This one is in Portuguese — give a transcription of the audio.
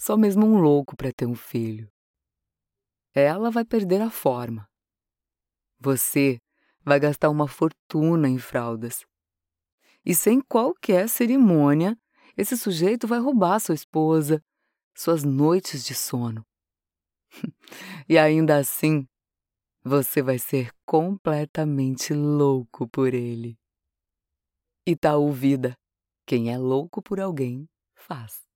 Só mesmo um louco para ter um filho. Ela vai perder a forma. Você vai gastar uma fortuna em fraldas. E sem qualquer cerimônia, esse sujeito vai roubar sua esposa, suas noites de sono. e ainda assim, você vai ser completamente louco por ele. Tá Itaú Vida. Quem é louco por alguém, faz.